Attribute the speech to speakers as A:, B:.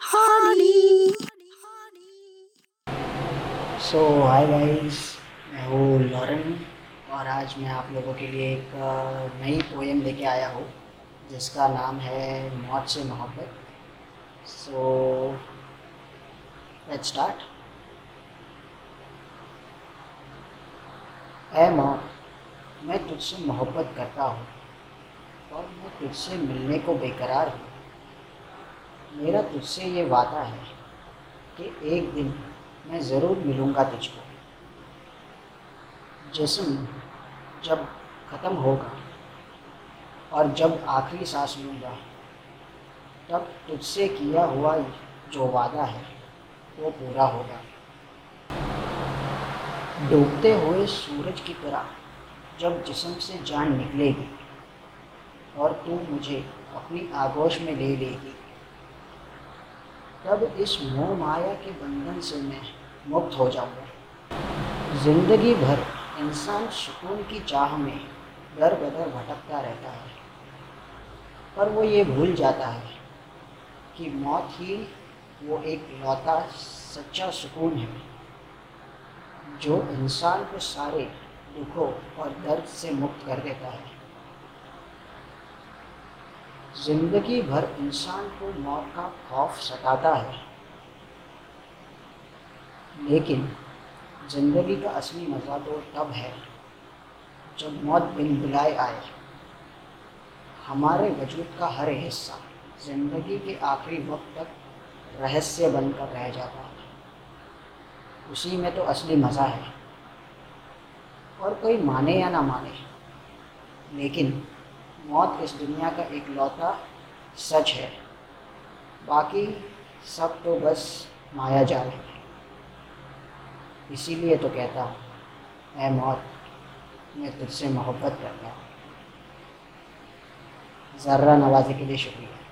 A: Hardy.
B: सो hi guys मैं हूँ Lauren और आज मैं आप लोगों के लिए एक नई पोएम लेके आया हूँ जिसका नाम है मौत से मोहब्बत। सो लेट्स स्टार्ट ऐ मौत मैं तुझसे मोहब्बत करता हूँ और मैं तुझसे मिलने को बेकरार हूँ। मेरा तुझसे ये वादा है कि एक दिन मैं ज़रूर मिलूँगा तुझको। जिस्म जब ख़त्म होगा और जब आखिरी सांस लूँगा, तब तुझसे किया हुआ जो वादा है, वो पूरा होगा। डूबते हुए सूरज की तरह जब जिसम से जान निकलेगी और तू मुझे अपनी आगोश में ले लेगी। तब इस मोह माया के बंधन से मैं मुक्त हो जाऊँगा। ज़िंदगी भर इंसान सुकून की चाह में दर बदर भटकता रहता है। पर वो ये भूल जाता है कि मौत ही वो एक लौता सच्चा सुकून है, जो इंसान को सारे दुखों और दर्द से मुक्त कर देता है। ज़िंदगी भर इंसान को मौत का खौफ सताता है। लेकिन ज़िंदगी का असली मज़ा तो तब है जब मौत बिन बुलाए आए। हमारे वजूद का हर हिस्सा ज़िंदगी के आखिरी वक्त तक रहस्य बनकर रह जाता है। उसी में तो असली मज़ा है। और कोई माने या ना माने, लेकिन मौत इस दुनिया का एक लौता सच है। बाकी सब तो बस माया जाल है। इसीलिए तो कहता हूँ मौत, मैं तुझसे मोहब्बत करता हूँ। ज़र्रा नवाजी के लिए शुक्रिया।